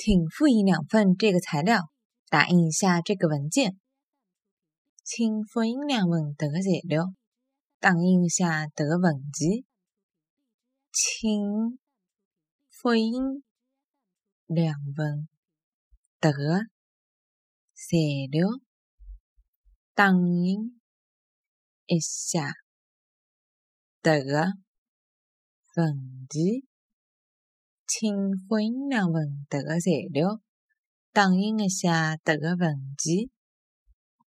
请复印两份这个材料，打印一下这个文件。请复印两份这个材料，打印一下这个文件。请复印两份这个材料，打印一下这个文件。请复印两份这个材料，打印一下这个文件。